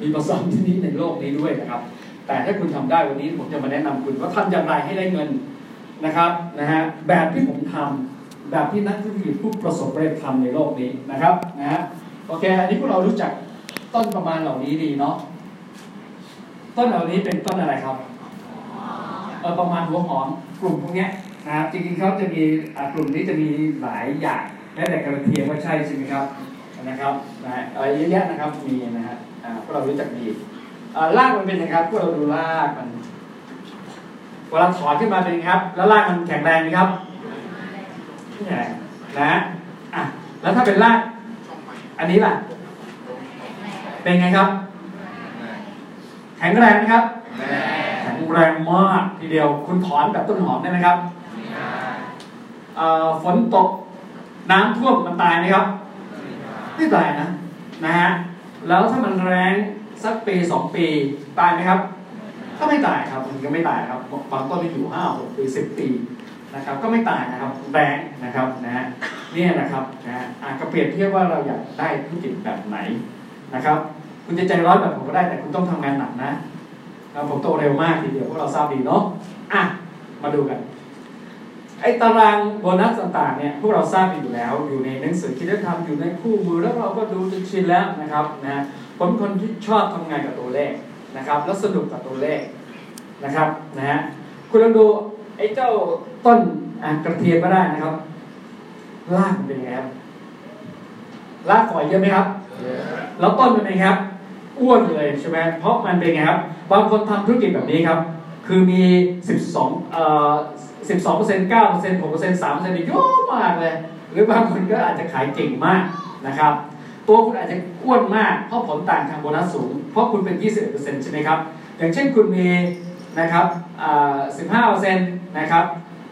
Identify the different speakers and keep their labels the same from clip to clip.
Speaker 1: มีมาสอนที่นี้ในโลกนี้ด้วยนะครับ แต่ถ้าคุณทำได้วันนี้ผมจะมาแนะนำคุณว่าทำอย่างไรให้ได้เงินนะครับนะฮะแบบที่ผมทำแบบที่นักธุรกิจผู้ประสบความสำเร็จทำในโลกนี้นะครับนะฮะโอเค อันนี้พวกเรารู้จักต้นประมาณเหล่านี้ดีเนาะต้นเหล่านี้เป็นต้นอะไรครับเออประมาณหัวหอมกลุ่มพวกนี้นะครับจริงๆเขาจะมีกลุ่มนี้จะมีหลายอย่างแม้แต่กระเทียมว่าใช่ใช่ไหมครับนะครับนะอะไรเยอะแยะนะครับมีนะฮะ พวกเรารู้จักดีอ่ากมันเป็นยังไงครับพวกเราดูรากมันเวลาถอนขึ้นมาเป็นยังครับ แล้วรากมันแข็งแรงไหมครับแข็งนะอะแล้วถ้าเป็นรากอันนี้ล่ะ เป็นไงครับ แข็งแรงไหมครับแข็งแรงมากทีเดียวคุณถอนแบบต้นหอมได้ไหมครับฝนตก น้ำท่วมมันตายไหมครับไม่ตายนะนะฮะ แล้วถ้ามันแรงสักปีสองปีตายไหมครับ ก็ไม่ตายครับมันก็ไม่ตายครับบางต้นที่อยู่ห้าหกปีสิบปีนะครับ ก็ไม่ตายนะครับแรงนะครับนะฮะนี่นะครับนะฮะอะก็เปรียบเทียบว่าเราอยากได้ธุรกิจแบบไหนนะครับ คุณจะใจร้อนแบบผมก็ได้แต่คุณต้องทำงานหนักนะครับผมโตเร็วมากทีเดียวพวกเราทราบดีเนาะอะมาดูกัน ไอ้ตารางโบนัสต่างๆเนี่ยพวกเราทราบอยู่แล้ว อยู่ในหนังสือคิดธรรมอยู่ในคู่มือแล้วเราก็ดูจนชินแล้วนะครับนะผมเป็นคนที่ชอบทำงานกับตัวเลขนะครับแล้วสนุกกับตัวเลขนะครับนะฮะคุณลองดูไอ้เจ้าต้นอะกระเทียมก็ได้นะครับรากมันเป็นไงครับรากฝอยเยอะไหมครับ แล้วต้นเป็นไงครับ อ้วนเลยใช่ไหมเพราะมันเป็นไงครับบางคนทำธุรกิจแบบนี้ครับ คือมี 12เอ่อ 12เปอร์เซ็นต์9เปอร์เซ็นต์6เปอร์เซ็นต์3เปอร์เซ็นต์เยอะมากเลย หรือบางคนก็อาจจะขายเก่งมากนะครับ ตัวคุณอาจจะอ้วนมาก เพราะผลต่างทางโบนัสสูง เพราะคุณเป็น 21เปอร์เซ็นต์ใช่ไหมครับ อย่างเช่นคุณมีนะครับอ่า15เปอร์เซ็นต์นะครับ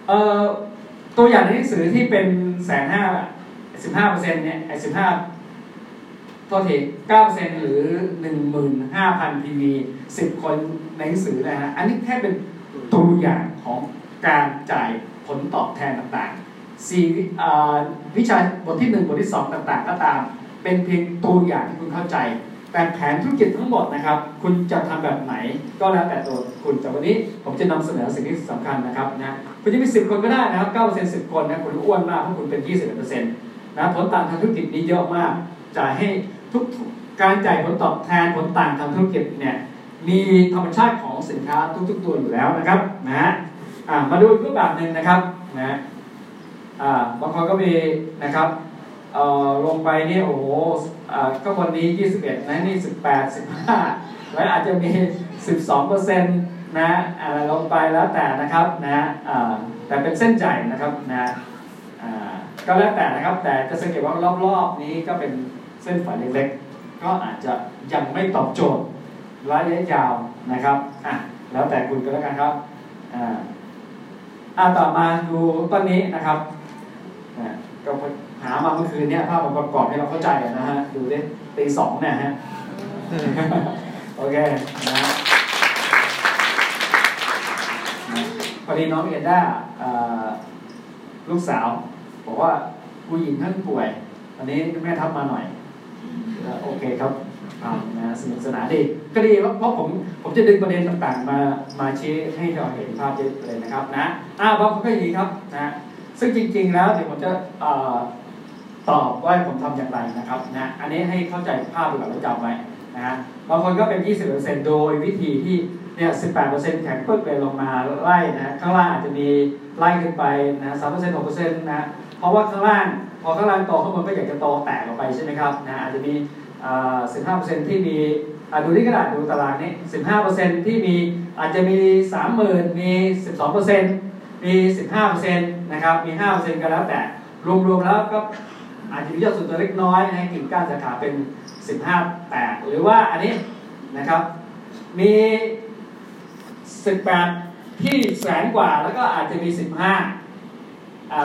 Speaker 1: เอ่อตัวอย่างในหนังสือที่เป็นแสนห้า15เปอร์เซ็นต์เนี่ยไอ้15โทษที9%หรือ15,000 PV 10คนในหนังสือนะฮะอันนี้แค่เป็นตัวอย่างของ การจ่ายผลตอบแทนต่างๆสี่วิชาบทที่ 1 บทที่ 2 ต่างๆ ก็ตาม เป็นเพียงตัวอย่างที่คุณเข้าใจ แต่แผนธุรกิจทั้งหมดนะครับ คุณจะทำแบบไหนก็แล้วแต่ตัวคุณแต่วันนี้ผมจะนำเสนอสิ่งที่สำคัญนะครับนะคุณจะมี 10 คนก็ได้นะครับ9% 10 คนนะคุณอ้วนมากเพราะคุณเป็น 21%นะผลต่างทางธุรกิจนี้เยอะมากจ่ายให้ทุกการจ่ายผลตอบแทนผลต่างทางธุรกิจเนี่ยมีธรรมชาติของสินค้าทุกๆตัวอยู่แล้วนะครับนะฮะ มาดูอีกรูปแบบหนึ่งนะครับนะบางคนก็มีนะครับลงไปนี่โอ้โหก็วันนี้ 21 นะนี่ 18 15 แล้วอาจจะมี 12เปอร์เซ็นต์นะอ่าลงไปแล้วแต่นะครับนะแต่เป็นเส้นใจนะครับนะก็แล้วแต่นะครับ แต่จะสังเกตว่ารอบๆนี้ก็เป็นเส้นฝอยเล็กๆ ก็อาจจะยังไม่ตอบโจทย์ระยะยาวนะครับอะแล้วแต่คุณก็แล้วกันครับอ่า อ่าต่อมาดูต้นนี้นะครับอ่ก็หามาเมื่อคืนเนี้ยภาพประกอบให้เราเข้าใจนะฮะดูดิตีสองเนี่ยฮะโอเคนะพอดีน้องเอ็นด้าลูกสาวบอกว่าผู้หญิงท่านป่วย อันนี้แม่ทับมาหน่อย โอเคครับ นะสนุกสนานดีก็ดีเพราะผมผมจะดึงประเด็นต่างๆ มามาชี้ให้เราเห็นภาพเยอะเลยนะครับนะอ่าบางคนก็อย่างนี้ครับนะซึ่งจริง ๆ แล้วเดี๋ยวผมจะตอบว่าผมทำอย่างไรนะครับนะอันนี้ให้เข้าใจภาพดีกว่าแล้วจำไว้นะฮะบางคนก็เป็น 20%โดยวิธีที่เนี่ย 18%แข็งปึ๊กเลยลงมาไล่นะข้างล่างอาจจะมีไล่ขึ้นไปนะ3% 6%นะเพราะว่าข้างล่างพอข้างล่างโตข้างบนก็อยากจะโตแตกออกไปใช่ไหมครับนะอาจจะมี สิบห้าเปอร์เซ็นที่มีดูที่กระดาษดูตารางนี้สิบห้าเปอร์เซ็นที่มีอาจจะมีสามหมื่นมีสิบสองเปอร์เซ็นมีสิบห้าเปอร์เซ็นนะครับ มีห้าเปอร์เซ็นก็แล้วแต่ รวมๆแล้วก็อาจจะมียอดสุดตัวเล็กน้อยนะกิ่งก้านสาขาเป็นสิบห้าแตกหรือว่าอันนี้นะครับ มีสิบแปดที่แสนกว่าแล้วก็อาจจะมีสิบห้า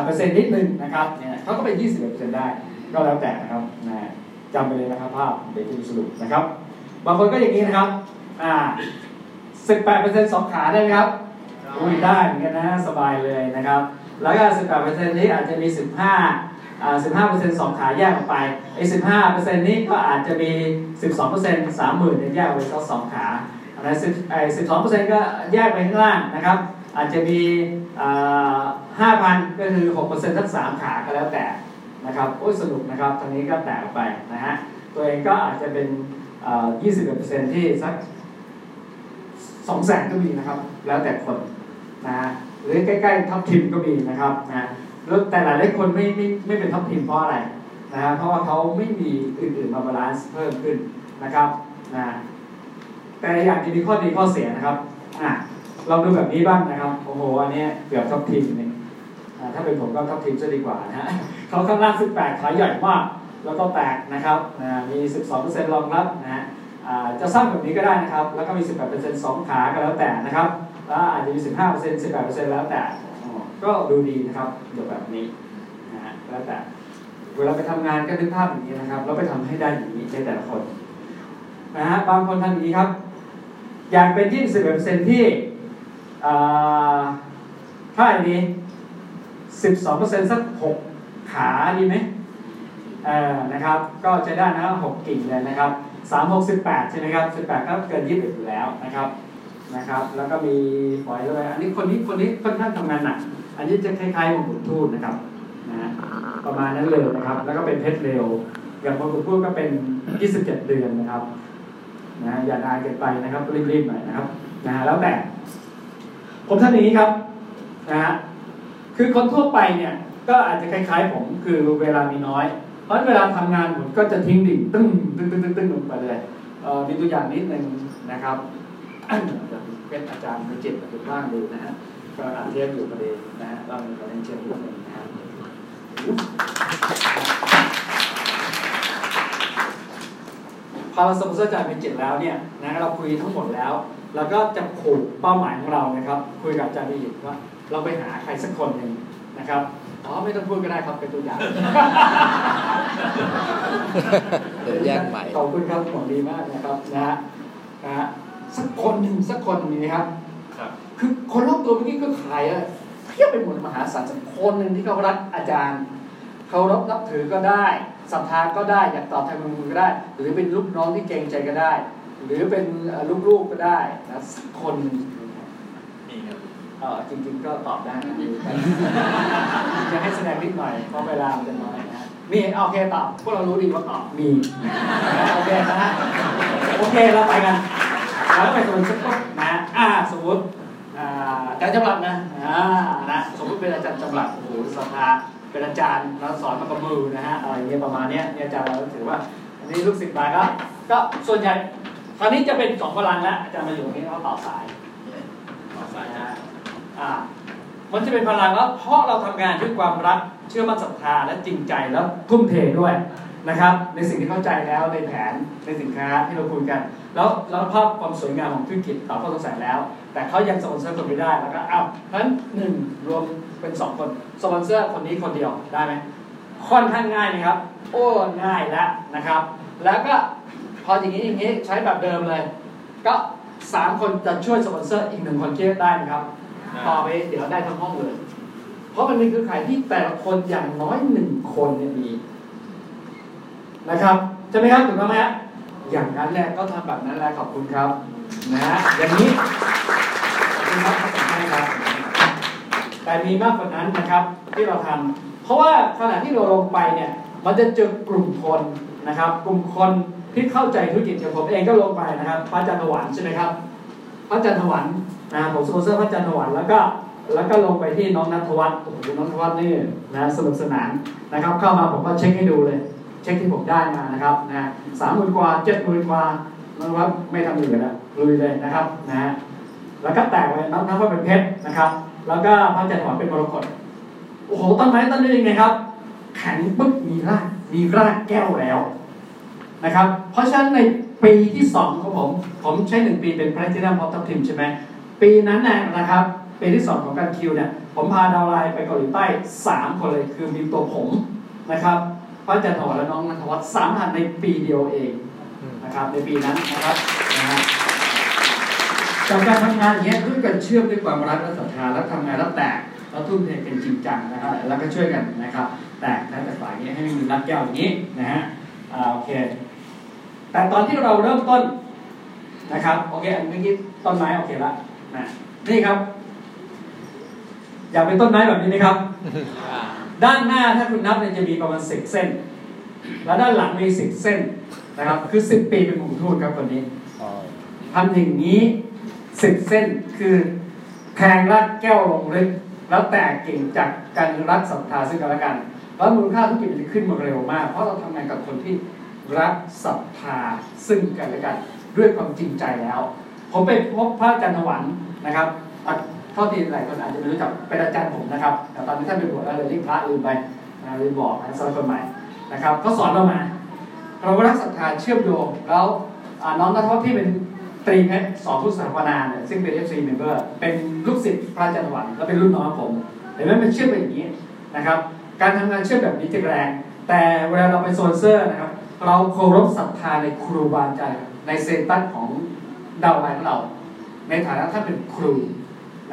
Speaker 1: เปอร์เซ็นต์นิดนึงนะครับเนี่ยเขาก็เป็นยี่สิบเปอร์เซ็นได้ ก็แล้วแต่นะครับนะ จำไปเลยนะครับภาพเดี๋ยวจะสรุปนะครับ บางคนก็อย่างนี้นะครับอ่าสิบแปดเปอร์เซ็นต์สองขาได้ไหมครับอุ้ยได้เหมือนกันนะสบายเลยนะครับ แล้วก็สิบแปดเปอร์เซ็นต์นี้อาจจะมีสิบห้าสิบห้าเปอร์เซ็นต์สองขาแยกออกไปไอ้สิบห้าเปอร์เซ็นต์นี้ก็อาจจะมีสิบสองเปอร์เซ็นต์สามหมื่นเนี่ยแยกไปก็สองขาอันนั้นสิบไอ้สิบสองเปอร์เซ็นต์ก็แยกไปข้างล่างนะครับ อาจจะมีห้าพันก็คือหกเปอร์เซ็นต์ทั้งสามขาก็แล้วแต่ นะครับโอ้ยสนุกนะครับทางนี้ก็แตกไปนะฮะตัวเองก็อาจจะเป็นยี่สิบเปอร์เซ็นต์ที่สักสองแสนก็มีนะครับ แล้วแต่คนนะหรือใกล้ๆทับทิมก็มีนะครับนะแล้วแต่หลายๆคนไม่ไม่ไม่เป็นทับทิมเพราะอะไรนะฮะเพราะว่าเขาไม่มีอื่นๆมา balance เพิ่มขึ้นนะครับนะแต่อย่างจะมีข้อดีข้อเสียนะครับอะลองดูแบบนี้บ้างนะครับโอ้โหอันนี้เกือบทับทิมเนี่ยถ้าเป็นผมก็ท็อปทิมจะดีกว่านะฮะ เขาข้างล่างซึ่งแปดขายใหญ่มากแล้วก็แตกนะครับมี 12%รองรับนะฮะจะสร้างแบบนี้ก็ได้นะครับ แล้วก็มี 18% 2ขาก็แล้วแต่นะครับ แล้วอาจจะมี 15% 18%แล้วแต่ ก็ดูดีนะครับเดี๋ยวแบบนี้นะฮะแล้วแต่ เวลาไปทำงานก็นึกภาพอย่างนี้นะครับแล้วไปทำให้ได้อย่างนี้ในแต่ละคนนะฮะ บางคนทำอย่างนี้ครับ อยากเป็นยี่สิบเปอร์เซ็นที่ถ้าอันนี้สิบสองเปอร์เซ็นต์สักหก ขาดีไหมเออนะครับ ก็จะได้นะหกกิ่งเลยนะครับสามหกสิบแปดใช่ไหมครับสิบแปดก็เกินยี่สิบอยู่แล้วนะครับนะครับ แล้วก็มีปล่อยเลยอันนี้คนนี้คนนี้ค่อนข้างทำงานหนักอันนี้จะคล้ายๆมงกุฎทูตนะครับนะประมาณนั้นเลยนะครับ แล้วก็เป็นเพชรเร็ว อย่างมงกุฎทูตก็เป็นยี่สิบเจ็ดเดือนนะครับนะอย่านานเกินไปนะครับรีบๆหน่อยนะครับนะแล้วแต่ผมท่านอย่างนี้ครับนะฮะคือคนทั่วไปเนี่ย ก็อาจจะคล้ายๆ ผมคือเวลามีน้อย เพราะเวลาทำงานผมก็จะทิ้งดิ่งตึ้งตึ้งตึ้งตึ้งตึ้งลงไปเลยเออมีตัวอย่างนิดหนึ่งนะครับเป็นอาจารย์ไปเจ็บอยู่บ้างดูนะฮะก็อ่านเทียบอยู่ประเด็นนะฮะเรามีประเด็นเชิงนิดนึงนะครับพอเราสมมติอาจารย์เป็นเจ็บแล้วเนี่ยนะเราคุยทั้งหมดแล้วเราก็จะผูกเป้าหมายของเรานะครับ คุยกับอาจารย์ไปอยู่ว่าเราไปหาใครสักคนหนึ่ง นะครับอ๋อไม่ต้องพูดก็ได้ครับเป็นตัวอย่าง
Speaker 2: เดี๋ยวแยกใหม่
Speaker 1: ขอบคุณครับหมอดีมากนะครับนะฮะนะฮะสักคนหนึ่งสักคนนี้นะครับครับ คือคนรอบตัวเมื่อกี้ก็ขายอะเพียบไปหมดมหาศาลสักคนหนึ่งที่เขารักอาจารย์เขารบนับถือก็ได้ศรัทธาก็ได้อยากตอบแทนบุญก็ได้ หรือเป็นลูกน้องที่เกรงใจก็ได้ หรือเป็นลูกๆก็ได้นะสักคน เออจริง ๆ ก็ตอบได้นะจะให้แสดงนิดหน่อยเพราะเวลามันจะน้อยนะมีโอเคตอบพวกเรารู้ดีว่าตอบมีโอเคนะฮะโอเคเราไปกันแล้วไปสมมติสักคนนะอ่าสมมติอ่าอาจารย์จำหลัดนะอ่านะสมมติเป็นอาจารย์จำหลัดโอ้โหสภาเป็นอาจารย์แล้วสอนมากับมือนะฮะอะไรเงี้ยประมาณนี้เนี่ยอาจารย์เราถือว่าอันนี้ลูกศิษย์มาก็ก็ส่วนใหญ่ตอนนี้จะเป็นสองพลังแล้วอาจารย์มาอยู่ตรงนี้เขาต่อสายต่อสายนะอ่า มันจะเป็นพลังแล้วเพราะเราทำงานด้วยความรักเชื่อมั่นศรัทธาและจริงใจแล้วทุ่มเทด้วยนะครับ ในสิ่งที่เข้าใจแล้วในแผนในสินค้าที่เราคุยกัน แล้วแล้วภาพความสวยงามของธุรกิจตอบข้อสงสัยแล้ว แต่เขายังสปอนเซอร์คนไม่ได้แล้วก็อ้าวนั้นหนึ่งรวมเป็นสองคนสปอนเซอร์คนนี้คนเดียวได้ไหมค่อนข้างง่ายนะครับ โอ้ง่ายแล้วนะครับ แล้วก็พออย่างนี้อย่างนี้ใช้แบบเดิมเลย ก็สามคนจะช่วยสปอนเซอร์อีกหนึ่งคนเชื่อได้นะครับ ต่อไปเดี๋ยวได้ทั้งห้องเลย เพราะมันมีคือข่ายที่แต่ละคนอย่างน้อยหนึ่งคนเนี่ยมีนะครับจะไหมครับถูกต้องไหมฮะอย่างนั้นแหละก็ทำแบบนั้นแหละขอบคุณครับ นะฮะอย่างนี้ขอบคุณครับขอบคุณครับ แต่มีมากกว่านั้นนะครับที่เราทำเพราะว่าขณะที่เราลงไปเนี่ยมันจะเจอกลุ่มคนนะครับ กลุ่มคนที่เข้าใจธุรกิจอย่างผมเองก็ลงไปนะครับ พระอาจารย์ถวันใช่ไหมครับ พระอาจารย์ถวัน นะผมสปอนเซอร์พระอาจารย์ถวันแล้วก็แล้วก็ลงไปที่น้องนัทวัฒน์โอ้โหน้องนัทวัฒน์นี่นะสนุกสนานนะครับ เข้ามาผมก็เช็คให้ดูเลย เช็คที่ผมได้มานะครับนะสามหมื่นกว่าเจ็ดหมื่นกว่านะครับไม่ทำเหลือแล้วลุยเลยนะครับนะฮะแล้วก็แตกไปนับนับว่าเป็นเพชรนะครับ แล้วก็พระจันทร์หวานเป็นมรกตโอ้โหต้นไม้ต้นนี้ยังไงครับแข็งปึ๊บมีรากมีรากแก้วแล้วนะครับ เพราะฉะนั้นในปีที่สองของผม ผมใช้หนึ่งปีเป็นพระที่นั่งพอทับทิมใช่ไหม ปีนั้นนะครับปีที่สองของการคิวเนี่ยผมพาดาวไลน์ไปเกาหลีใต้สามคนเลยคือมีตัวผมนะครับพระอาจารย์ถวและน้องนันทวัฒน์สามหันในปีเดียวเองนะครับในปีนั้นนะครับนะฮะจากการทำงานอย่างเงี้ยด้วยกันเชื่อมด้วยความรักและศรัทธาแล้วทำงานแล้วแตกแล้วทุ่มเทเป็นจริงจังนะครับแล้วก็ช่วยกันนะครับ แตกนะจากฝ่ายนี้ให้ไม่มีรักแก้วอย่างนี้นะฮะอ่าโอเค แต่ตอนที่เราเริ่มต้นนะครับโอเคอันเมื่อกี้ต้นไม้โอเคละ นะนี่ครับ อยากเป็นต้นไม้แบบนี้ไหมครับ ด้านหน้าถ้าคุณนับเนี่ยจะมีประมาณสิบเส้น แล้วด้านหลังมีสิบเส้นนะครับ คือสิบปีเป็นหมู่ทูตครับคนนี้
Speaker 2: อ๋อ
Speaker 1: ทำอย่างนี้สิบเส้นคือแทงรักแก้วลงลึกแล้วแตกกิ่งจากการรักศรัทธาซึ่งกันและกัน แล้วมูลค่าธุรกิจมันจะขึ้นมาเร็วมาก เพราะเราทำงานกับคนที่รักศรัทธาซึ่งกันและกัน ด้วยความจริงใจแล้ว ผมไปพบพระอาจารย์ถวันนะครับเท่าที่หลายคนอาจจะไม่รู้จักเป็นอาจารย์ผมนะครับ แต่ตอนนี้ท่านไปบวชแล้วเลยเรียกพระลืมไปนะลืมบอกนะสำหรับคนใหม่นะครับเขาสอนเรามาเรารักศรัทธาเชื่อมโยงแล้วน้องนัทวัฒน์ที่เป็นตรีเพชรสอนผู้สถาปนาเนี่ยซึ่งเป็น FC member เป็นลูกศิษย์พระอาจารย์ถวันแล้วเป็นรุ่นน้องผมเห็นไหมมันเชื่อมไปอย่างนี้นะครับ การทำงานเชื่อมแบบนี้จะแรง แต่เวลาเราไปโซนเซอร์นะครับ เราเคารพศรัทธาในครูบาอาจารย์ใน status ของ downline ของเรา ในฐานะท่านเป็นครู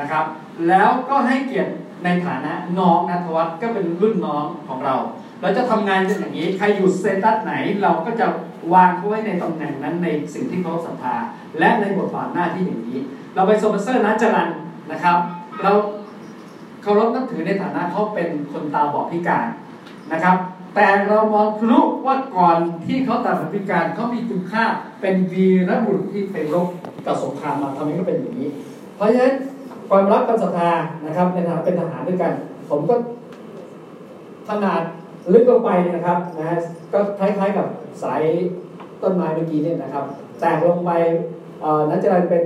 Speaker 1: นะครับ แล้วก็ให้เกียรติในฐานะน้องนัทวัฒน์ก็เป็นรุ่นน้องของเรา เราจะทำงานกันอย่างนี้ ใครอยู่ status ไหน เราก็จะวางเขาไว้ในตำแหน่งนั้นในสิ่งที่เขาศรัทธาและในบทบาทหน้าที่อย่างนี้ เราไปโซนเซอร์นัจจรันนะครับ เราเคารพนับถือในฐานะเขาเป็นคนตาบอดพิการนะครับ แต่เรามองทะลุว่าก่อนที่เขาตาบอดพิการเขามีคุณค่าเป็นวีรบุรุษที่เป็นรบกับสงครามมาทำให้เขาเป็นอย่างนี้ เพราะฉะนั้นความรักความศรัทธานะครับในฐานะเป็นทหารด้วยกัน ผมก็ขนาดลึกลงไปนะครับนะฮะก็คล้ายๆกับสายต้นไม้เมื่อกี้เนี่ยนะครับ แตกลงไปนัจจรันเป็น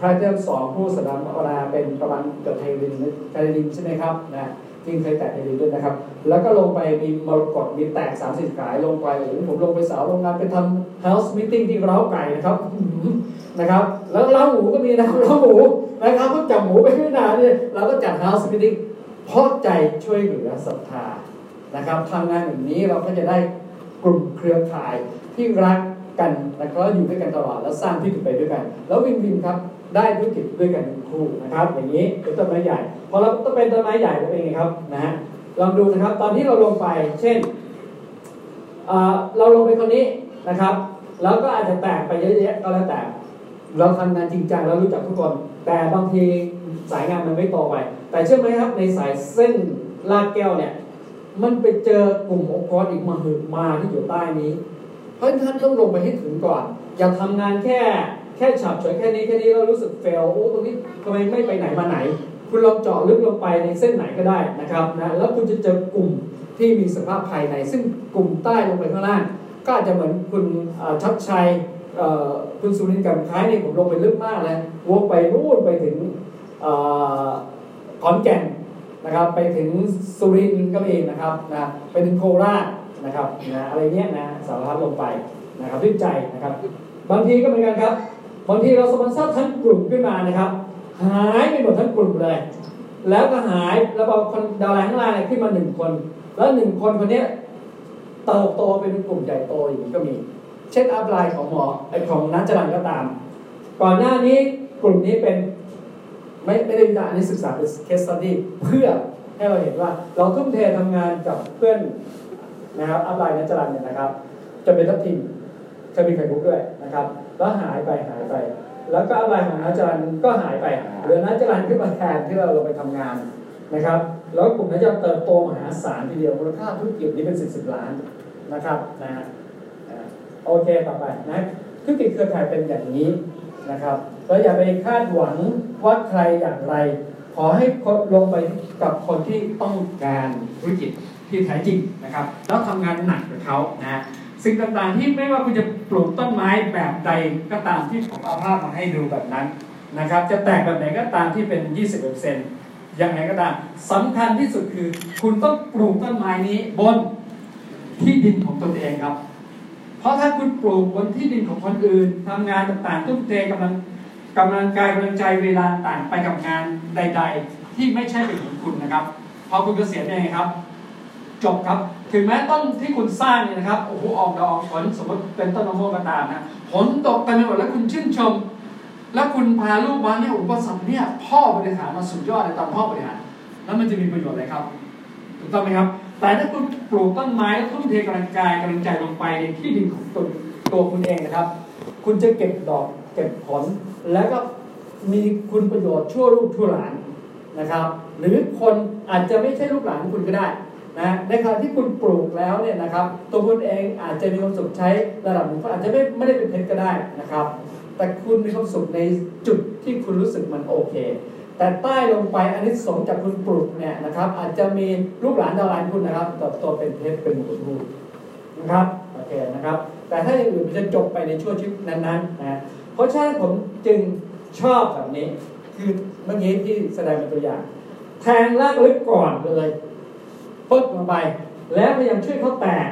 Speaker 1: พระเจ้าสองผู้สนามอราเป็นประมาณเกือบไทรินไทรินใช่ไหมครับนะ จริงเคยแตกไทรินด้วยนะครับ แล้วก็ลงไปมีมรกตมีแตกสามสิบขายลงไปโอ้โหผมลงไปสาวโรงงานไปทำ house meeting ที่เร้าไก่นะครับนะครับ แล้วเล้าหมูก็มีนะเล้าหมูนะครับก็จับหมูไปไม่นานเนี่ยเราก็จัด house meeting เพราะใจช่วยเหลือศรัทธานะครับทำงานอย่างนี้เราก็จะได้กลุ่มเครือข่ายที่รักกันแล้วก็อยู่ด้วยกันตลอดแล้วสร้างที่ถูกไปด้วยกัน แล้ววินวินครับ ได้ธุรกิจด้วยกันทั้งคู่นะครับ อย่างนี้เป็นต้นไม้ใหญ่พอเราต้องเป็นต้นไม้ใหญ่แล้วเป็นไงครับนะฮะลองดูนะครับ ตอนที่เราลงไป เช่นเราลงไปคนนี้นะครับ แล้วก็อาจจะแตกไปเยอะแยะก็แล้วแต่ เราทำงานจริงจังแล้วรู้จักทุกคน แต่บางทีสายงานมันไม่โตไป แต่เชื่อไหมครับในสายเส้นลากแก้วเนี่ย มันไปเจอกลุ่มองค์กรอีกมาหึมาที่อยู่ใต้นี้ เพราะฉะนั้นท่านต้องลงไปให้ถึงก่อน อย่าทำงานแค่ แค่ฉับเฉยแค่นี้แค่นี้เรารู้สึกเฟลโอ้ตรงนี้ทำไมไม่ไปไหนมาไหน คุณลองเจาะลึกลงไปในเส้นไหนก็ได้นะครับนะแล้วคุณจะเจอกลุ่มที่มีสภาพภายใน ซึ่งกลุ่มใต้ลงไปข้างล่าง ก็อาจจะเหมือนคุณชัดชัยคุณสุรินทร์กันคล้ายนี่ผมลงไปลึกมากเลยวกไปนู่นไปถึงขอนแก่นนะครับไปถึงสุรินทร์ก็มีนะครับนะไปถึงโคราชนะครับนะอะไรเนี้ยนะสารพัดลงไปนะครับด้วยใจนะครับ บางทีก็เหมือนกันครับ บางทีเราสปอนเซอร์ทั้งกลุ่มขึ้นมานะครับ หายไปหมดทั้งกลุ่มเลย แล้วก็หายแล้วพอคนดาวไลน์ข้างล่างเนี่ยขึ้นมาหนึ่งคน แล้วหนึ่งคนคนนี้เติบโตเป็นกลุ่มใหญ่โตอย่างนี้ก็มี เช่นอัพไลน์ของหมอไอของนัทจรันก็ตาม ก่อนหน้านี้กลุ่มนี้เป็นไม่ไม่ได้วิจารณ์อันนี้ศึกษาเป็นเคสตัดดี้เพื่อให้เราเห็นว่าเราทุ่มเททำงานกับเพื่อนนะครับอัพไลน์นัทจรันเนี่ยนะครับจะเป็นทัพทีมจะมีไข่มุกด้วยนะครับ แล้วหายไปหายไป แล้วก็อะไรของนัจรันก็หายไปเหลือนัจรันขึ้นมาแทนที่เราลงไปทำงานนะครับ แล้วกลุ่มนัจรันเติบโตมหาศาลทีเดียวมูลค่าธุรกิจนี้เป็นสิบสิบล้านนะครับนะฮะโอเคต่อไปนะธุรกิจเครือข่ายเป็นอย่างนี้นะครับเราอย่าไปคาดหวังว่าใครอย่างไร ขอให้ลงไปกับคนที่ต้องการธุรกิจที่แท้จริงนะครับ แล้วทำงานหนักกับเขานะ สิ่งต่างๆที่ไม่ว่าคุณจะปลูกต้นไม้แบบใดก็ตามที่ผมเอาภาพมาให้ดูแบบนั้นนะครับ จะแตกแบบไหนก็ตามที่เป็น 20%ยังไงก็ตามสำคัญที่สุดคือ คุณต้องปลูกต้นไม้นี้บนที่ดินของตนเองครับ เพราะถ้าคุณปลูกบนที่ดินของคนอื่นทำงานต่างๆทุ่มเทกำลังกำลังกายกำลังใจเวลาต่างไปกับงานใด ๆ ที่ไม่ใช่เป็นของคุณนะครับ พอคุณเกษียณยังไงครับ จบครับ ถึงแม้ต้นที่คุณสร้างเนี่ยนะครับโอ้โหออกดอกผลสมมติเป็นต้นมะม่วงก็ตามนะผลตกเต็มไปหมดแล้วคุณชื่นชม แล้วคุณพาลูกมาเนี่ยอุปสรรคเนี่ยพ่อบริหารมาสุดยอดเลยตอนพ่อบริหาร แล้วมันจะมีประโยชน์อะไรครับถูกต้องไหมครับ แต่ถ้าคุณปลูกต้นไม้แล้วทุ่มเทกำลังกายกำลังใจลงไปในที่ดินของตนตัวคุณเองนะครับ คุณจะเก็บดอกเก็บผลแล้วก็มีคุณประโยชน์ชั่วลูกชั่วหลานนะครับ หรือคนอาจจะไม่ใช่ลูกหลานของคุณก็ได้ นะในขณะที่คุณปลูกแล้วเนี่ยนะครับตัวคุณเองอาจจะมีความสุขใช้ระดับหนึ่งก็อาจจะไม่ไม่ได้เป็นเพชรก็ได้นะครับ แต่คุณมีความสุขในจุดที่คุณรู้สึกมันโอเค แต่ใต้ลงไปอันนี้สงจากคุณปลูกเนี่ยนะครับอาจจะมีลูกหลานดาวหลานคุณนะครับเติบโตเป็นเพชรเป็นหมูรูนะครับโอเคนะครับแต่ถ้าอย่างอื่นมันจะจบไปในช่วงชีวิตนั้นๆนะเพราะฉะนั้นผมจึงชอบแบบนี้ คือเมื่อกี้ที่แสดงเป็นตัวอย่าง แทงลากลึกก่อนเลย ปึ๊บลงไป แล้วพยายามช่วยเขาแตก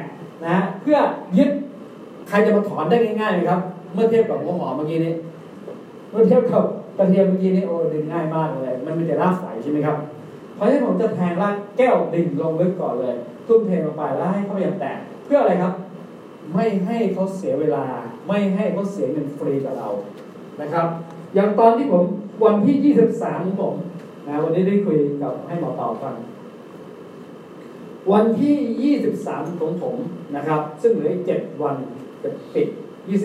Speaker 1: นะเพื่อยึดใครจะมาถอนได้ง่ายๆไหมครับ เมื่อเทียบกับหัวหอมเมื่อกี้นี้ เมื่อเทียบกับกระเทียมเมื่อกี้นี้โอ้ดึงง่ายมากเลย มันเป็นแต่รากใสใช่ไหมครับ เพราะฉะนั้นผมจะแทงรากแก้วดิ่งลงลึกก่อนเลย ทุ่มเทลงไปแล้วให้เขาพยายามแตกเพื่ออะไรครับ ไม่ให้เขาเสียเวลา ไม่ให้เขาเสียเงินฟรีกับเรานะครับ อย่างตอนที่ผมวันที่ 23ของผมนะวันนี้ได้คุยกับให้หมอต่อฟัง วันที่ 23 ของผมนะครับ ซึ่งเหลืออีก7วันจะปิด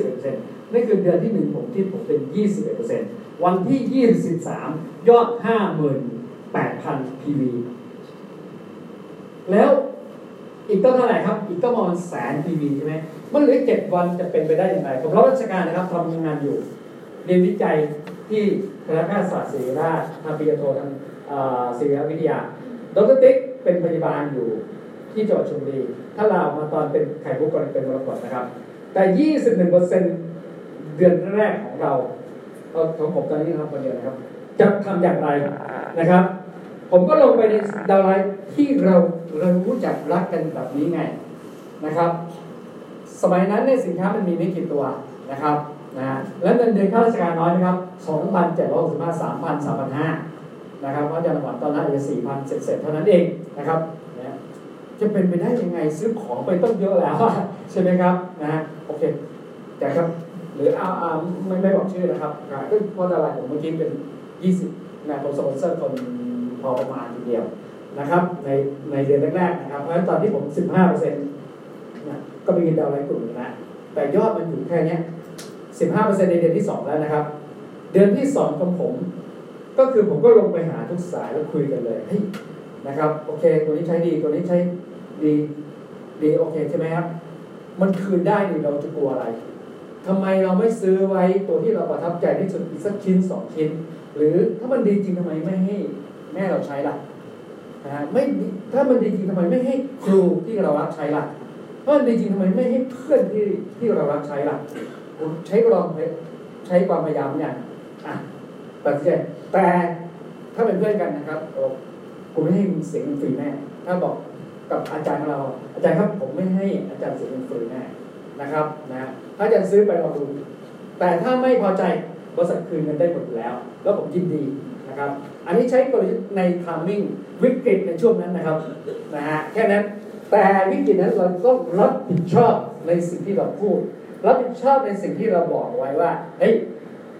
Speaker 1: 21%นั่นคือเดือนที่หนึ่งผมที่ผมเป็น 21%วันที่ 23 ยอด 58,000 PV แล้วอีกต้องเท่าไหร่ครับ อีกต้องประมาณแสน PV ใช่ไหมมันเหลือเจ็ดวันจะเป็นไปได้อย่างไรผมรับราชการนะครับทำงานอยู่ เรียนวิจัยที่คณะแพทยศาสตร์ศิริราชทำปริญญาโททางศิริวิทยา ดรติ๊ก เป็นพยาบาลอยู่ที่จังหวัดชลบุรีถ้าเรามาตอนเป็นไข่มุกก่อนเป็นมรกตนะครับ แต่ 21%เซ็นเดือนแรกของเราของผมตอนนี้ทำคนเดียวนะครับ จะทำอย่างไรนะครับ ผมก็ลงไปในดาวไลน์ที่เราเรารู้จักรักกันแบบนี้ไงนะครับ สมัยนั้นในสินค้ามันมีไม่กี่ตัวนะครับนะแล้วเงินเดือนข้าราชการน้อยนะครับ 2,765 3,000 3,500 นะครับเพราะจังหวัดตอนนั้นอาจจะ4,000เสร็จๆเท่านั้นเองนะครับนะจะเป็นไปได้ยังไงซื้อของไปต้องเยอะแล้วใช่ไหมครับนะโอเคแต่ครับหรือเอาเอาไม่ไม่บอกชื่อนะครับก็เพราะอะไรผมเมื่อกี้เป็น20นะผมสปอนเซอร์คนพอประมาณทีเดียวนะครับในในเดือนแรกๆนะครับเพราะฉะนั้นตอนที่ผม15เปอร์เซ็นต์นะก็มีดาวไลน์กลุ่มนะแต่ยอดมันอยู่แค่นี้15เปอร์เซ็นต์ในเดือนที่2แล้วนะครับ เดือนที่2ของผม ก็คือผมก็ลงไปหาทุกสายแล้วคุยกันเลยเฮ้ยนะครับโอเค ตัวนี้ใช้ดีตัวนี้ใช้ดีดีโอเคใช่ไหมครับ มันคืนได้นี่เราจะกลัวอะไรทำไมเราไม่ซื้อไว้ตัวที่เราประทับใจที่สุดอีกสักชิ้นสองชิ้น หรือถ้ามันดีจริงทำไมไม่ให้แม่เราใช้ล่ะนะฮะไม่ถ้ามันดีจริงทำไมไม่ให้ครูที่เรารักใช้ล่ะถ้ามันดีจริงทำไมไม่ให้เพื่อนที่ที่เรารักใช้ล่ะใช้ลองใช้ความพยายามเนี่ยอะตัดสินใจ แต่ถ้าเป็นเพื่อนกันนะครับกูไม่ให้เสียงฟรีแน่ถ้าบอกกับอาจารย์เรา อาจารย์ครับผมไม่ให้อาจารย์เสียงฟรีแน่นะครับนะถ้าอาจารย์ซื้อไปลองดูแต่ถ้าไม่พอใจบริษัทคืนเงินได้หมดแล้ว แล้วผมยินดีนะครับ อันนี้ใช้กลยุทธ์ในทามมิ่งวิกฤตในช่วงนั้นนะครับนะฮะแค่นั้นแต่วิกฤตนั้นเราต้องรับผิดชอบในสิ่งที่เราพูดรับผิดชอบในสิ่งที่เราบอกไว้ว่าเฮ้ย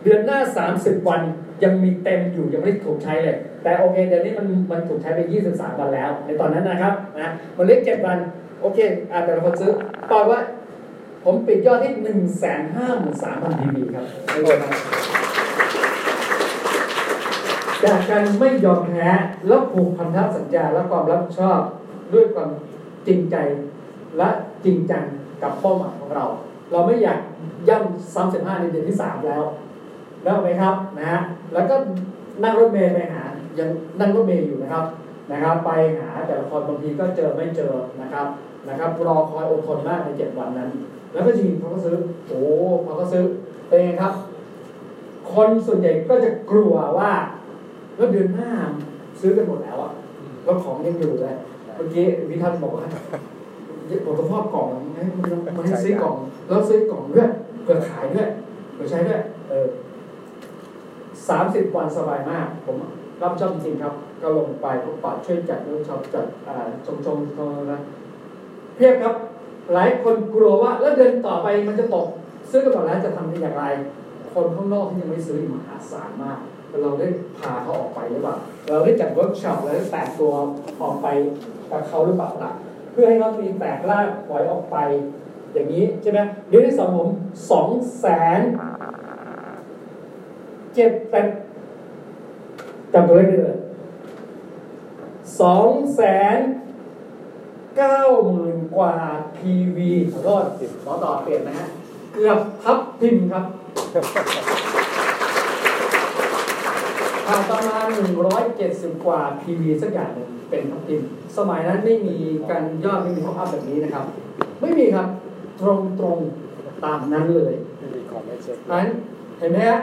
Speaker 1: เดือนหน้า 30 วันยังมีเต็มอยู่ยังไม่ถูกใช้เลย แต่โอเคเดือนนี้มันมันถูกใช้ไป 23 วันแล้ว ในตอนนั้นนะครับนะมันเล็กเจ็ดวันโอเคอาจจะเราคนซื้อตอบว่า ผมปิดยอดที่หนึ่งแสนห้าหมื่นสามพันทีครับในวันนั้นจากการไม่ยอมแพ้แล้วผูกพันธสัญญาและความรับผิดชอบด้วยความจริงใจและจริงจังกับเป้าหมายของเรา เราไม่อยากย่ำซ้ำสิบห้าในเดือนที่สามแล้ว แล้วไหมครับนะฮะแล้วก็นั่งรถเมล์ไปหายังนั่งรถเมล์อยู่นะครับนะครับ ไปหาแต่ละคนบางทีก็เจอไม่เจอนะครับนะครับรอคอยอดทนมากในเจ็ดวันนั้น แล้วก็จริงเขาก็ซื้อโอ้เขาก็ซื้อเป็นไงครับ คนส่วนใหญ่ก็จะกลัวว่าแล้วเดือนหน้าซื้อกันหมดแล้วอะแล้วของยังอยู่เลยเมื่อกี้วิทันบอกว่าผมจะพอบกล่องให้มันให้ซื้อกล่อง แล้วซื้อกล่องด้วยเพื่อขายด้วยเพื่อใช้ด้วยเออ สามสิบวันสบายมาก ผมรับชอบจริงครับ ก็ลงไปพบปะช่วยจัดรื่องชอบจัดชมชมชมนะเพียบครับ หลายคนกลัวว่าแล้วเดือนต่อไปมันจะตก ซื้อกันหมดแล้วจะทำได้อย่างไร คนข้างนอกที่ยังไม่ซื้อมหาศาลมากเราได้พาเขาออกไปหรือเปล่า เราได้จัดเวิร์กช็อปเราได้แตกตัวออกไปกับเขาหรือเปล่าล่ะเพื่อให้เขามีแตกล่างปล่อยออกไป อย่างนี้ใช่ไหมเดือนที่สองผมสองแสน เจ็ดแปดจำตัวเลขได้เลยสองแสนเก้าหมื่นกว่า PV ขอโทษขอต่อเปลี่ยนนะฮะ เกือบทับทิมครับผ่านประมาณ 170 กว่า PV สักอย่างหนึ่งเป็นทับทิม สมัยนั้นไม่มีการยอดไม่มีท็อปอัพแบบนี้นะครับ ไม่มีครับ ตรงตรงๆตามนั้นเลย
Speaker 3: ไม่มีของไม่เช็ค
Speaker 1: นั้นเห็นไหมฮะ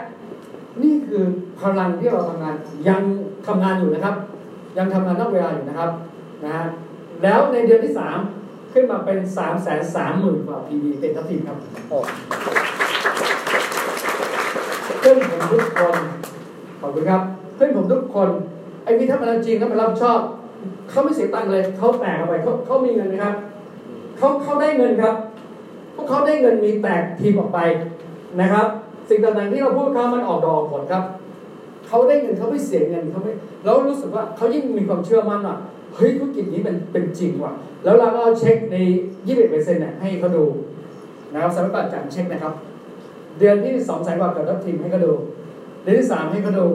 Speaker 1: นี่คือพลังที่เราทำงานยังทำงานอยู่นะครับ ยังทำงานนอกเวลาอยู่นะครับนะฮะแล้วในเดือนที่ 3 ขึ้นมาเป็น3 3 0 0 0 0กว่า PV เป็นทัพทีมครับ
Speaker 3: โอ้
Speaker 1: เพื่อนผมทุกคนขอบคุณครับ เพื่อนผมทุกคนไอ้พี่ถ้ามันจริงถ้ามันรับผิดชอบเขาไม่เสียตังค์เลยเขาแตกออกไปเขาเขามีเงินนะครับเขาเขาได้เงินครับพวกเขาได้เงินมีแตกทีมออกไปนะครับ สิ่งต่างๆที่เราพูดเขามันออกดอกออกผลครับ เขาได้เงินเขาไม่เสียเงินเขาไม่แล้วรู้สึกว่าเขายิ่งมีความเชื่อมั่นว่าเฮ้ยธุรกิจนี้มันเป็นจริงว่ะ แล้วเราก็เอาเช็คใน 21เปอร์เซ็นต์เนี่ยให้เขาดูนะครับสำหรับการจัดเช็คนะครับ เดือนที่สองแสนกว่ากับทัพทีมให้เขาดู เดือนที่สามให้เขาดู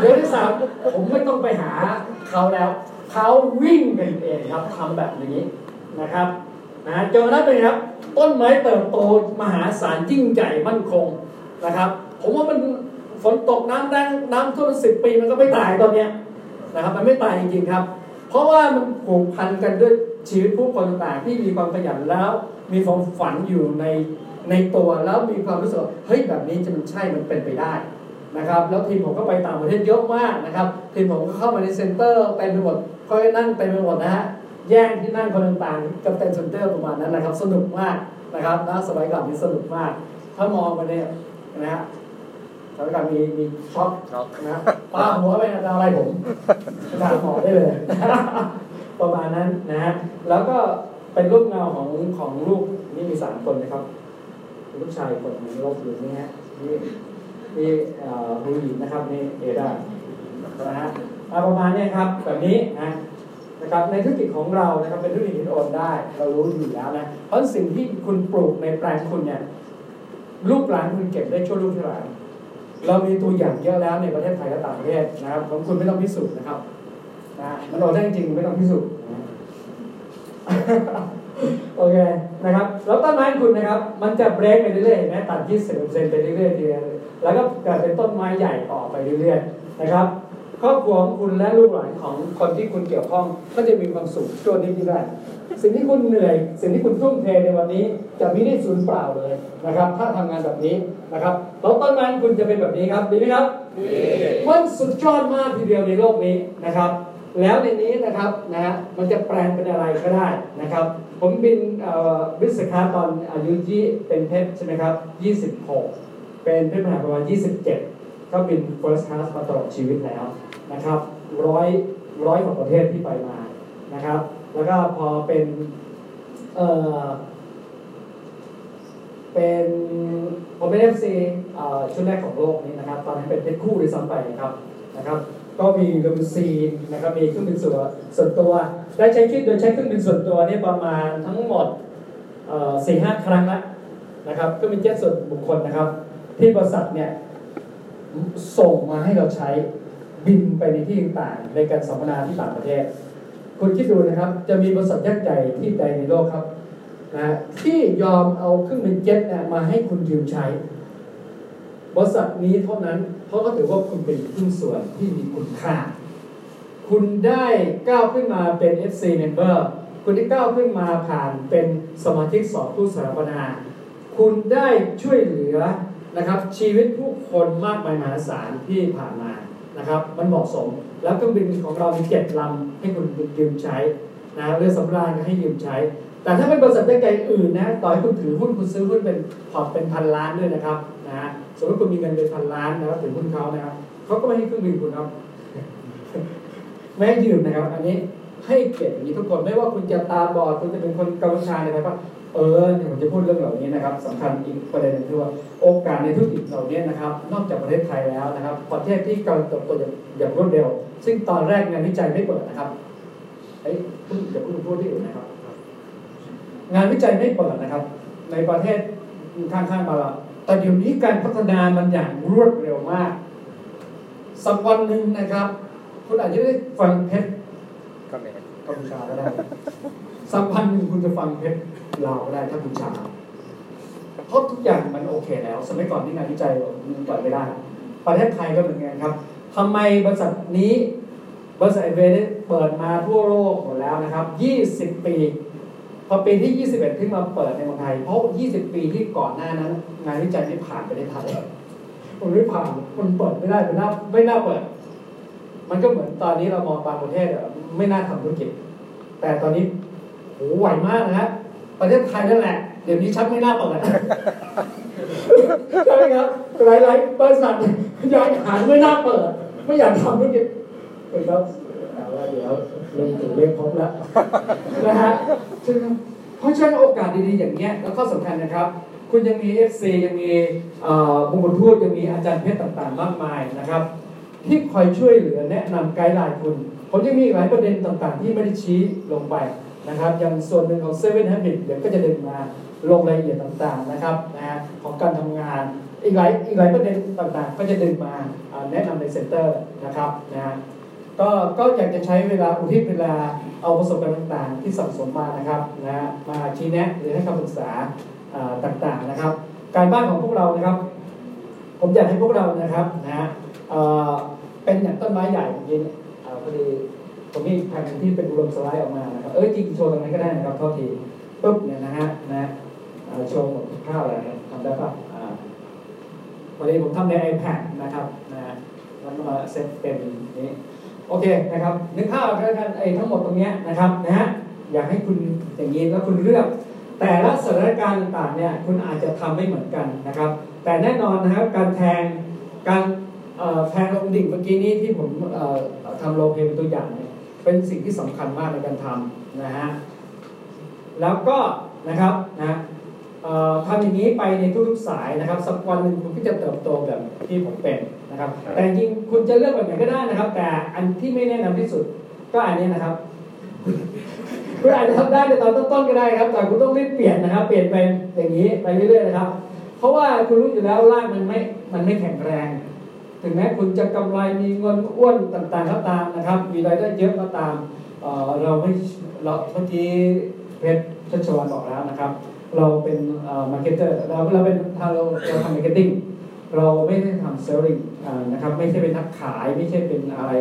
Speaker 1: เดือนที่สามผมไม่ต้องไปหาเขาแล้ว เขาวิ่งกันเองครับทำแบบนี้นะครับ นะจนกระทั่งเป็นไงครับ ต้นไม้เติบโตมหาศาลยิ่งใหญ่มั่นคงนะครับ ผมว่ามันฝนตกน้ำแรงน้ำท่วมสิบปีมันก็ไม่ตายตอนเนี้ยนะครับ มันไม่ตายจริงๆครับ เพราะว่ามันผูกพันกันด้วยชีวิตผู้คนต่างๆที่มีความขยันแล้ว มีความฝันอยู่ในในตัวแล้วมีความรู้สึกเฮ้ยแบบนี้จะมันใช่มันเป็นไปได้นะครับ แล้วทีมผมก็ไปต่างประเทศเยอะมากนะครับ ทีมผมก็เข้ามาใน center เต็มไปหมดค่อยนั่งเต็มไปหมดนะฮะ แย่งที่นั่งคนต่างๆกับเต็ม center ประมาณนั้นนะครับ สนุกมากนะครับนะสมัยก่อนนี่สนุกมาก ถ้ามองไปเนี่ยนะฮะสมัยก่อนมีมีช็อป
Speaker 3: ช็อก
Speaker 1: นะป้าหัวไปจะอะไรผมด่าหมอได้เลย ประมาณนั้นนะฮะแล้วก็เป็นรูปเงาของของลูกนี่มีสามคนนะครับมีลูกชายคนหนึงลบอยู่นี่ฮะนี่นี่เอ่อผู้หญิงนะครับนี่เอดานะฮะอ่าประมาณเนี้ยครับแบบนี้นะ นะครับในธุรกิจของเรานะครับเป็นธุรกิจที่โอนได้ เรารู้อยู่แล้วนะเพราะสิ่งที่คุณปลูกในแปลงคุณเนี่ยลูกหลานคุณเก็บได้ชั่วลูกชั่วหลานเรามีตัวอย่างเยอะแล้วในประเทศไทยและต่างประเทศนะครับของคุณไม่ต้องพิสูจน์นะครับนะมันโดนได้จริงไม่ต้องพิสูจน์โอเคนะครับแล้วต้นไม้คุณนะครับ มันจะเบรกไปเรื่อยๆนไหมตัด20%ไปเรื่อยๆทีเดียวแล้วก็เกิดเป็นต้นไม้ใหญ่ต่อไปเรื่อยๆนะครับ ครอบครัวของคุณและลูกหลานของคนที่คุณเกี่ยวข้องก็จะมีความสุขชั่วนิดที่ได้สิ่งที่คุณเหนื่อย สิ่งที่คุณทุ่มเทในวันนี้ จะไม่ได้สูญเปล่าเลยนะครับ ถ้าทำงานแบบนี้นะครับแล้วต้นไม้คุณจะเป็นแบบนี้ครับดีไหมครับมันสุดยอดมากทีเดียวในโลกนี้นะครับ แล้วในนี้นะครับนะฮะมันจะแปลงเป็นอะไรก็ได้นะครับ ผมบินวิสคาตอนอายุยี่เป็นเพชรใช่ไหมครับ26 เป็นเพชรมหาประมาณ 27 ก็บิน first class มาตลอดชีวิตแล้วนะครับร้อยร้อยกว่าประเทศที่ไปมานะครับ แล้วก็พอเป็นเอ่อเป็นผมเป็น FC ชุดแรกของโลกนี้นะครับ ตอนนั้นเป็นเพชรคู่ด้วยซ้ำไปนะครับนะครับ ก็มีลีมูซีนนะครับมีเครื่องบินส่วนส่วนตัวได้ใช้ชีวิตโดยใช้เครื่องบินส่วนตัวนี่ประมาณทั้งหมดสี่ห้าครั้งละนะครับเครื่องบินเจ็ตส่วนบุคคลนะครับ ที่บริษัทเนี่ย ส่งมาให้เราใช้บินไปในที่ต่างๆในการสัมมนาที่ต่างประเทศ คุณคิดดูนะครับ จะมีบริษัทยักษ์ใหญ่ที่ใดในโลกครับนะที่ยอมเอาเครื่องบินเจ็ตเนี่ยมาให้คุณยืมใช้ บริษัทนี้เท่านั้นเพราะเขาถือว่าคุณเป็นหุ้นส่วนที่มีคุณค่า คุณได้ก้าวขึ้นมาเป็น FC member คุณได้ก้าวขึ้นมาผ่านเป็นสมาชิกสอบผู้สถาปนา คุณได้ช่วยเหลือ นะครับ ชีวิตผู้คนมากมายมหาศาลที่ผ่านมานะครับ มันเหมาะสม แล้วเครื่องบินของเรามีเจ็ดลำให้คุณยืมใช้นะเรือสำราญก็ให้ยืมใช้ แต่ถ้าเป็นบริษัทยักษ์ใหญ่อื่นนะต่อให้คุณถือหุ้นคุณซื้อหุ้นเป็นพอร์ตเป็นพันล้านด้วยนะครับนะสมมติคุณมีเงินเป็นพันล้านนะครับถือหุ้นเขานะครับเขาก็ไม่ให้เครื่องบินคุณครับไม่ให้ยืมนะครับ อันนี้ให้เกียรติอย่างนี้ทุกคนไม่ว่าคุณจะตาบอดคุณจะเป็นคนกัมพูชาอะไรก็ เออเนี่ยผมจะพูดเรื่องเหล่านี้นะครับสำคัญอีกประเด็นหนึงคือว่าโอกาสในธุรกิจเหล่านี้นะครับ นอกจากประเทศไทยแล้วนะครับประเทศที่กำลังเติบโตอย่างอย่างรวดเร็ว ซึ่งตอนแรกงานวิจัยไม่เปิดนะครับเอ้ยพูดอย่าพูดพูดที่อื่นนะครับ งานวิจัยไม่เปิดนะครับ ในประเทศข้างๆมาเราแต่เดี๋ยวนี้การพัฒนามันอย่างรวดเร็วมากสักวันหนึ่งนะครับ คุณอาจจะได้ฟังเพชร
Speaker 2: ก็เลย
Speaker 1: กัมพูชาก็ได้ สักวันหนึ่งคุณจะฟังเพชรลาก็ได้ถ้าคุณชาเพราะทุกอย่างมันโอเคแล้ว สมัยก่อนที่งานวิจัยมันปล่อยไม่ได้ ประเทศไทยก็เหมือนกันครับทำไมบริษัทนี้บริษัทเอเวได้เปิดมาทั่วโลกหมดแล้วนะครับ 20 ปี พอปีที่ 21ที่มาเปิดในเมืองไทย เพราะ 20 ปีที่ก่อนหน้านั้น งานวิจัยไม่ผ่านไปได้ทันมันไม่ผ่านมันเปิดไม่ได้ไม่น่าไม่น่าเปิด มันก็เหมือนตอนนี้เรามองบางประเทศอะไม่น่าทำธุรกิจ แต่ตอนนี้ โหไหวมากนะฮะประเทศไทยนั่นแหละ เดี๋ยวนี้ชักไม่น่าเปิดใช่ไหมครับหลายๆบริษัทอยากหาไม่น่าเปิด ไม่อยากทำธุรกิจเปิดครับเอาละเดี๋ยวเริ่มถึงเรียกพบแล้วนะฮะใช่ไหมครับเพราะฉะนั้นโอกาสดีๆอย่างเงี้ยแล้วก็สำคัญนะครับ คุณยังมี FC ยังมีเอ่อมงกุฎทูตยังมีอาจารย์เพชรต่างๆ มากมายนะครับ ที่คอยช่วยเหลือแนะนำ guideline คุณผมยังมีหลายประเด็นต่างๆ ที่ไม่ได้ชี้ลงไป นะครับอย่างส่วนหนึ่งของ Seven Habits เดี๋ยวก็จะเดินมาลงรายละเอียดต่างๆนะครับนะฮะของการทำงานอีกหลายอีกหลายประเด็นต่างๆ ก็จะดึงมาแนะนำใน center นะครับนะฮะก็ก็อยากจะใช้เวลาอุทิศเวลาเอาประสบการณ์ต่างๆ ที่สั่งสมมานะครับนะฮะมาชี้แนะหรือให้คำปรึกษาต่างๆนะครับ การบ้านของพวกเรานะครับ ผมอยากให้พวกเรานะครับนะฮะเป็นอย่างต้นไม้ใหญ่อย่างนี้เนี่ยเอ่อพอดี ผมมีแผนที่เป็นรวมสไลด์ออกมานะครับ เอ้ยจริงโชว์ตรงนั้นก็ได้นะครับเท่าทีปุ๊บเนี่ยนะฮะนะฮะโชว์หมดทุกข้าวเลยนะครับทำได้ปะอ่าพอดีผมทำใน iPad นะครับนะฮะแล้วก็มาเซตเป็นนี้โอเคนะครับนึกภาพแล้วกันไอ้ทั้งหมดตรงเนี้ยนะครับนะฮะอยากให้คุณอย่างนี้แล้วคุณเลือก แต่ละสถานการณ์ต่างๆเนี่ยคุณอาจจะทำไม่เหมือนกันนะครับ แต่แน่นอนนะครับการแทงการแทงลงดิ่งเมื่อกี้นี้ที่ผมทำโลเพเป็นตัวอย่าง เนี่ยเป็นสิ่งที่สำคัญมากในการทำนะฮะแล้วก็นะครับนะเอ่อทำอย่างนี้ไปในทุกๆสายนะครับ สักวันหนึ่งคุณก็จะเติบโตแบบที่ผมเป็นนะครับ แต่จริงๆคุณจะเลือกแบบไหนก็ได้นะครับ แต่อันที่ไม่แนะนำที่สุดก็อันนี้นะครับคุณอาจจะทำได้ในตอนต้นๆก็ได้ครับ แต่คุณต้องรีบเปลี่ยนนะครับ เปลี่ยนเป็นอย่างนี้ไปเรื่อยๆนะครับ เพราะว่าคุณรู้อยู่แล้วร่างมันไม่มันไม่แข็งแรง ถึงแม้คุณจะกำไรมีเงินอ้วนต่างๆก็ตามนะครับ มีรายได้เยอะก็ตามเเราไม่เราเมื่อกี้เพชรชัชวันบอกแล้วนะครับ เราเป็น marketer เราเราเป็นเราเราทำ marketing เราไม่ได้ทำ selling นะครับไม่ใช่เป็นนักขายไม่ใช่เป็นอะไร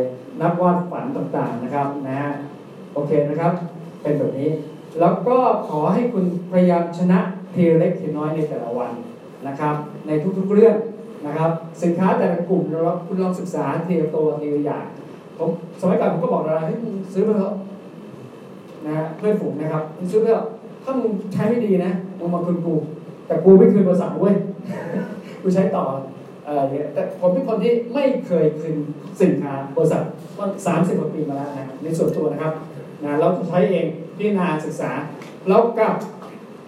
Speaker 1: นักวาดฝันต่างๆนะครับนะฮะโอเคนะครับ เป็นแบบนี้ แล้วก็ขอให้คุณพยายามชนะทีเล็กทีน้อยในแต่ละวันนะครับ ในทุกๆเรื่อง นะครับ สินค้าแต่ละกลุ่มเราคุณลองศึกษาทีละตัวทีละอย่างผมสมัยก่อนผมก็บอกเราให้ยมึงซื้อไปเถอะนะฮะเพื่อนฝูงนะครับมึงซื้อไปเถอะถ้ามึงใช้ไม่ดีนะมึงมาคืนกู แต่กูไม่คืนบริษัทเว้ยกูใช้ต่อเออเนี่ยแต่ผมเป็นคนที่ไม่เคยคืนสินค้าบริษัทก็สามสิบกว่าปีมาแล้วนะในส่วนตัวนะครับนะเราใช้เองพิจารณาศึกษาแล้วกับ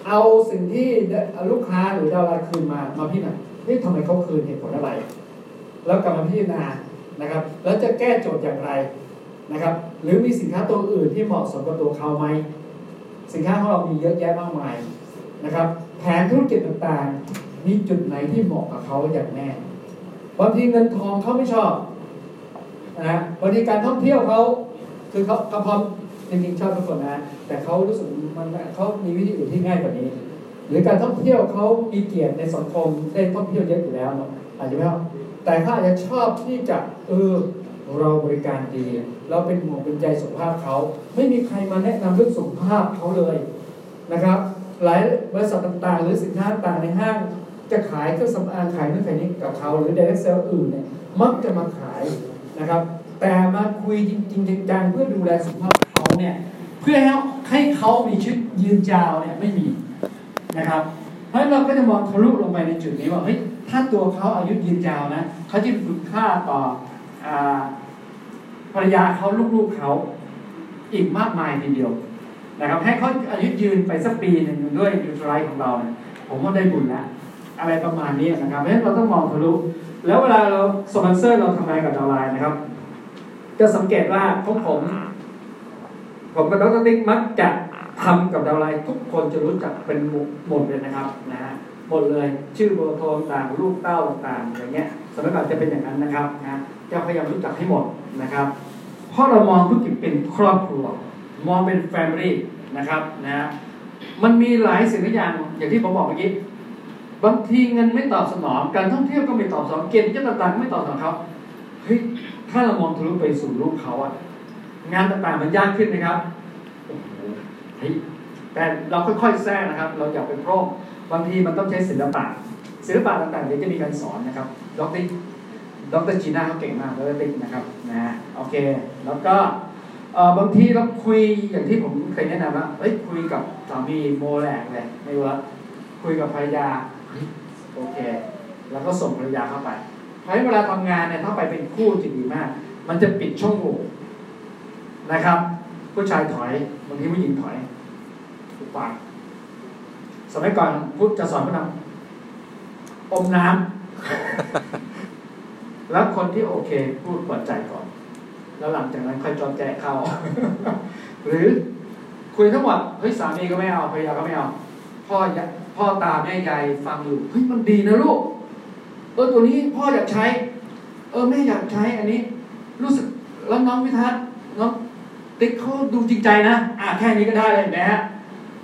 Speaker 1: เอาสิ่งที่ลูกค้าหรือดาราคืนมามาพิจารณา นี่ทำไมเขาคืนเหตุผลอะไร แล้วกลับมาพิจารณานะครับ แล้วจะแก้โจทย์อย่างไรนะครับ หรือมีสินค้าตัวอื่นที่เหมาะสมกับตัวเขาไหมสินค้าของเรามีเยอะแยะมากมายนะครับ แผนธุรกิจต่างๆ มีจุดไหนที่เหมาะกับเขาอย่างแน่บางทีเงินทองเขาไม่ชอบนะบางทีการท่องเที่ยวเขาคือเขาเขาพร้อมจริงๆชอบทุกคนนะ แต่เขารู้สึกมันเขามีวิธีอื่นที่ง่ายกว่านี้ หรือการท่องเที่ยวเขามีเกียรติในสังคมได้ท่องเที่ยวเยอะอยู่แล้วเนาะอาจจะไม่เอาแต่เขาอาจจะชอบที่จะเออเราบริการดี เราเป็นห่วงเป็นใจสุขภาพเขาไม่มีใครมาแนะนำเรื่องสุขภาพเขาเลยนะครับ หลายบริษัทต่างๆ หรือสินค้าต่างในห้างจะขายเครื่องสำอางขายนู่นขายนี่กับเขาหรือ direct sale อื่นเนี่ยมักจะมาขายนะครับ แต่มาคุยจริงๆจังๆเพื่อดูแลสุขภาพเขาเนี่ยเพื่อให้ให้เขามีชีวิตยืนยาวเนี่ยไม่มี นะครับ เพราะฉะนั้นเราก็จะมองทะลุลงไปในจุดนี้ว่าเฮ้ยถ้าตัวเขาอายุยืนยาวนะเขาจะมีคุณค่าต่ออภรรยาเขาลูกๆเขาอีกมากมายทีเดียวนะครับ ให้เขาอายุยืนไปสักปีหนึ่งด้วยยูทรไรของเราเนี่ยผมว่าได้บุญแล้วอะไรประมาณนี้นะครับเพราะฉะนั้นเราต้องมองทะลุแล้วเวลาเราสปอนเซอร์เราทำงานกับดาวไลน์นะครับ จะสังเกตว่าพวกผม ผมกับดรติ๊กมักจะ ทำกับดาวไลน์ทุกคนจะรู้จักเป็นหมดเลยนะครับนะฮะหมดเลยชื่อเบอร์โทรต่างลูกเต้าต่างอย่างเงี้ยสมัยก่อนจะเป็นอย่างนั้นนะครับนะจะพยายามรู้จักให้หมดนะครับเพราะเรามองธุรกิจเป็นครอบครัว มองเป็นแฟมิลี่นะครับนะมันมีหลายสิ่งหลายอย่างอย่างที่ผมบอกเมื่อกี้บางทีเงินไม่ตอบสนอง การท่องเที่ยวก็ไม่ตอบสนองเกณฑ์จะต่างๆไม่ตอบสนองเขาเฮ้ยถ้าเรามองทะลุไปสู่ลูกเขาอะงานต่างๆมันยากขึ้นนะครับ เฮ้แต่เราค่อยๆแทรกนะครับ เราอย่าไปโพร่งบางทีมันต้องใช้ศิลปะศิลปะต่างๆเดี๋ยวจะมีการสอนนะครับดรดรจีน่าเขาเก่งมากดรติ๊กนะครับนะโอเค แล้วก็บางทีเราคุยอย่างที่ผมเคยแนะนำว่าเอ้ยคุยกับสามีโมแหลกเลยไม่ว่าคุยกับภรรยาโอเค แล้วก็ส่งภรรยาเข้าไปเพราะเวลาทำงานเนี่ยถ้าไปเป็นคู่จะดีมาก มันจะปิดช่องโหว่นะครับ ผู้ชายถอยบางทีผู้หญิงถอยถูกปากสมัยก่อนพุทธจะสอนผู้นำอมน้ำแล้วคนที่โอเคพูดเปิดใจก่อน แล้วหลังจากนั้นค่อยจอดแจเข้า หรือคุยทั้งหมดเฮ้ยสามีก็ไม่เอาภรรยาก็ไม่เอาพ่อยพ่อตาแม่ยายฟังอยู่เฮ้ยมันดีนะลูกเออตัวนี้พ่ออยากใช้ เออแม่อยากใช้อันนี้ รู้สึกแล้วน้องพิทัศน์น้อง ติ๊กเขาดูจริงใจนะอะแค่นี้ก็ได้เลยนะฮะ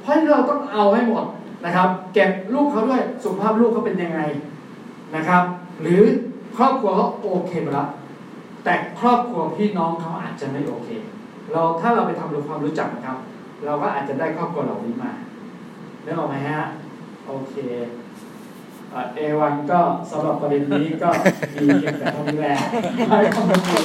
Speaker 1: เพราะเราต้องเอาให้หมดนะครับ เก็บลูกเขาด้วยสุขภาพลูกเขาเป็นยังไงนะครับ หรือครอบครัวเขาโอเคไปแล้วแต่ครอบครัวพี่น้องเขาอาจจะไม่โอเค เราถ้าเราไปทำรู้ความรู้จักนะครับ เราก็อาจจะได้ครอบครัวเหล่านี้มาได้ออกไหมฮะโอเคเอวันก็สำหรับประเด็นนี้ก็มีเพียงแต่เท่านี้แหละให้ข้อมูล